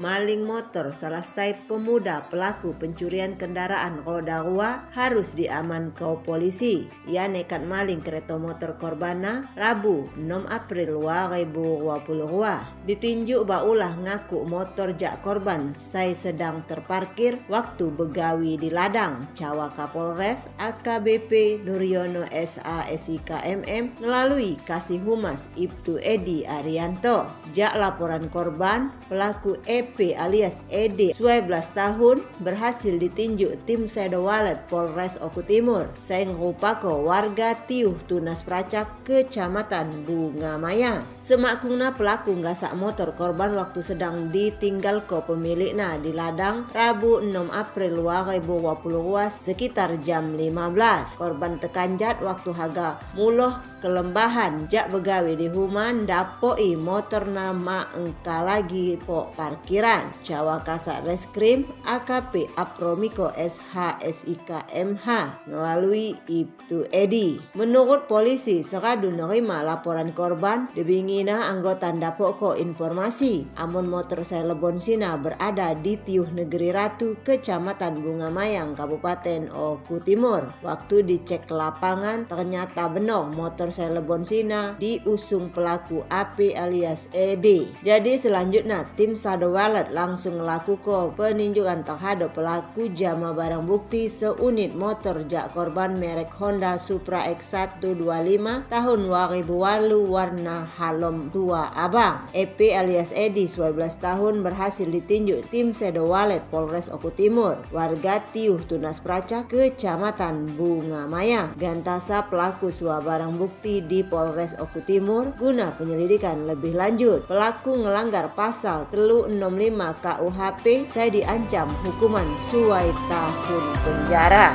maling motor selesai pemuda pelaku pencurian kendaraan roda dua harus diaman ke polisi. Ia nekat maling kereta motor korbana Rabu 6 April 2022. Ditinjuk baulah ngaku motor jak korban saya sedang terparkir waktu begawi di ladang. Cawa Kapolres AKBP Nuryono SA SIKMM melalui Kasih Humas Ibtu Edi Arianto. Jak laporan korban, pelaku EP alias ED 12 tahun berhasil ditinjuk tim Sedo Walet Polres Oku Timur. Saya ngupako warga Tiuh Tunas Pracak Kecamatan Bunga Maya. Semakungna pelaku ngasak motor korban waktu sedang ditinggal ke pemiliknya di ladang Rabu 6 April 2022 sekitar jam 15. Korban tekanjat waktu haga muloh kelembahan jak begawi di human dapoi motor nama engka lagi po parkiran Jawa Reskrim AKP Apromiko SH MH melalui Ibtu Edi. Menurut polisi seradu nerima laporan korban debingina anggota dapok ko informasi. Amun motor Selebon Sina berada di Tiuh Negeri Ratu Kecamatan Bunga Mayang Kabupaten Oku Timur. Waktu dicek lapangan ternyata benar motor Selebon Sina diusung pelaku AP alias ED jadi selanjutnya tim Sado Wallet langsung melakukan peninjukan terhadap pelaku jama barang bukti seunit motor jak korban merek Honda Supra X125 tahun 2008 warna halom tua abang. EP alias Edi 12 tahun berhasil ditinjuk tim Sado Wallet Polres Oku Timur. Warga Tiuh Tunas Praca Kecamatan Bunga Maya. Gantasa pelaku suah barang bukti di Polres Oku Timur guna penyelidikan lebih lanjut. Pelaku melanggar pasal telu 65 KUHP saya diancam hukuman suai tahun penjara.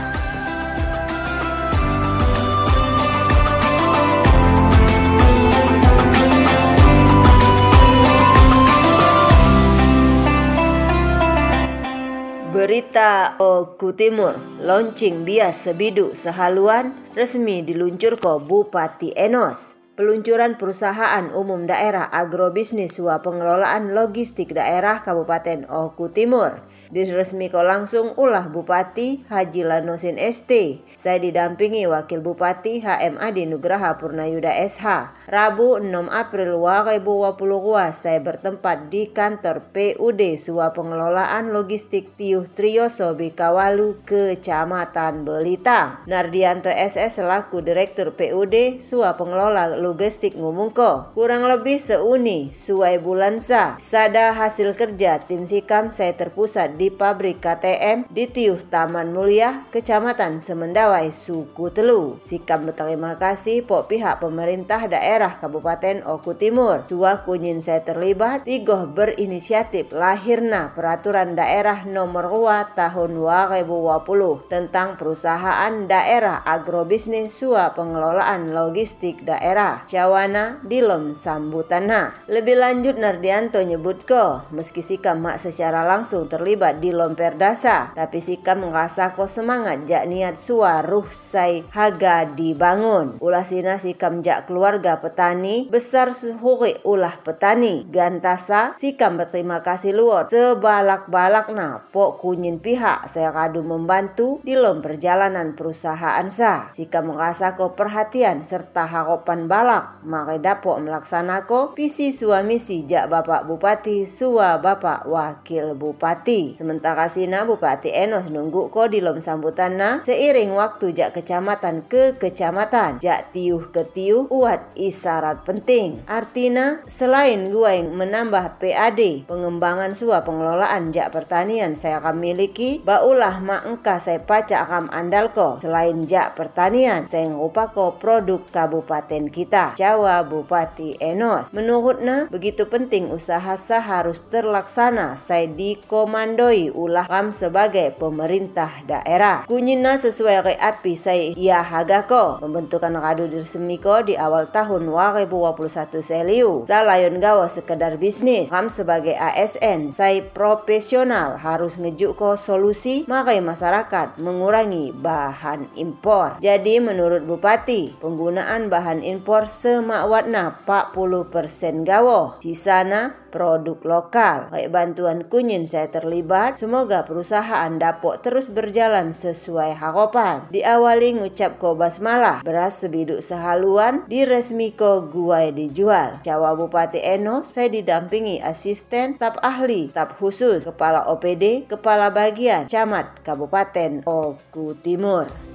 Berita Oku Timur, launching bias sebidu sehaluan resmi diluncur ke Bupati Enos. Peluncuran perusahaan umum daerah agrobisnis suah pengelolaan logistik daerah Kabupaten Oku Timur diresmikan langsung ulah Bupati Haji Lanosin ST. Saya didampingi Wakil Bupati HMA di Nugraha Purnayuda SH. Rabu 6 April 2022 saya bertempat di kantor PUD suah pengelolaan logistik Tiuh Triyoso Bikawalu Kecamatan Belitang. Nardianto SS selaku Direktur PUD suah pengelola logistik ngumungko kurang lebih seuni suai bulan sa. Sada hasil kerja tim sikam saya terpusat di pabrik KTM di Tiuh Taman Mulia Kecamatan Semendawai Suku Telu. Sikam berterima kasih po pihak pemerintah daerah Kabupaten Oku Timur. Tua kunyin saya terlibat tigoh berinisiatif lahirna peraturan daerah nomor 2 tahun 2020 tentang perusahaan daerah agrobisnis sua pengelolaan logistik daerah Cawana Dilom Sambutana. Lebih lanjut Nardianto nyebut ko, meski Sikam mak secara langsung terlibat di Lomperdasa, tapi Sikam merasa ko semangat jak niat sua ruh sai haga dibangun. Ulah sina Sikam jak keluarga petani besar suhuri ulah petani. Gantasa Sikam berterima kasih luar sebalak-balak na pok kunyin pihak saya kadu membantu di lom perjalanan perusahaan sa. Sikam merasa ko perhatian serta harapan balak talak maka dapok melaksanako visi suamisi jak Bapak Bupati sua Bapak Wakil Bupati. Sementara sina Bupati Enos nunggu ko di lom sambutanna seiring waktu jak kecamatan ke kecamatan jak tiuh ke tiuh uat isyarat penting. Artina selain gua yang menambah PAD pengembangan sua pengelolaan jak pertanian saya akan miliki baulah ma engkah saya pacak akan andalko selain jak pertanian saya ngupako produk kabupaten kita Jawa Bupati Enos. Menurutnya begitu penting usaha sah harus terlaksana saya dikomandoi ulah kam sebagai pemerintah daerah. Kunyina sesuai ke api saya ia hagako pembentukan kadu dirsemiko di awal tahun 2021 seliu. Salayon gawa sekedar bisnis. Kam sebagai ASN saya profesional harus ngejuk ko solusi makai masyarakat mengurangi bahan impor. Jadi menurut Bupati penggunaan bahan impor semakwatna 40% gawo. Di sana produk lokal. Kayak bantuan kunyin saya terlibat, semoga perusahaan dapok terus berjalan sesuai harapan. Diawali ngucap ko basmalah, beras sebiduk sehaluan, diresmi ko guai dijual. Jawa Bupati Eno, saya didampingi asisten, staf ahli, staf khusus, kepala OPD, kepala bagian, camat, Kabupaten Oku Timur.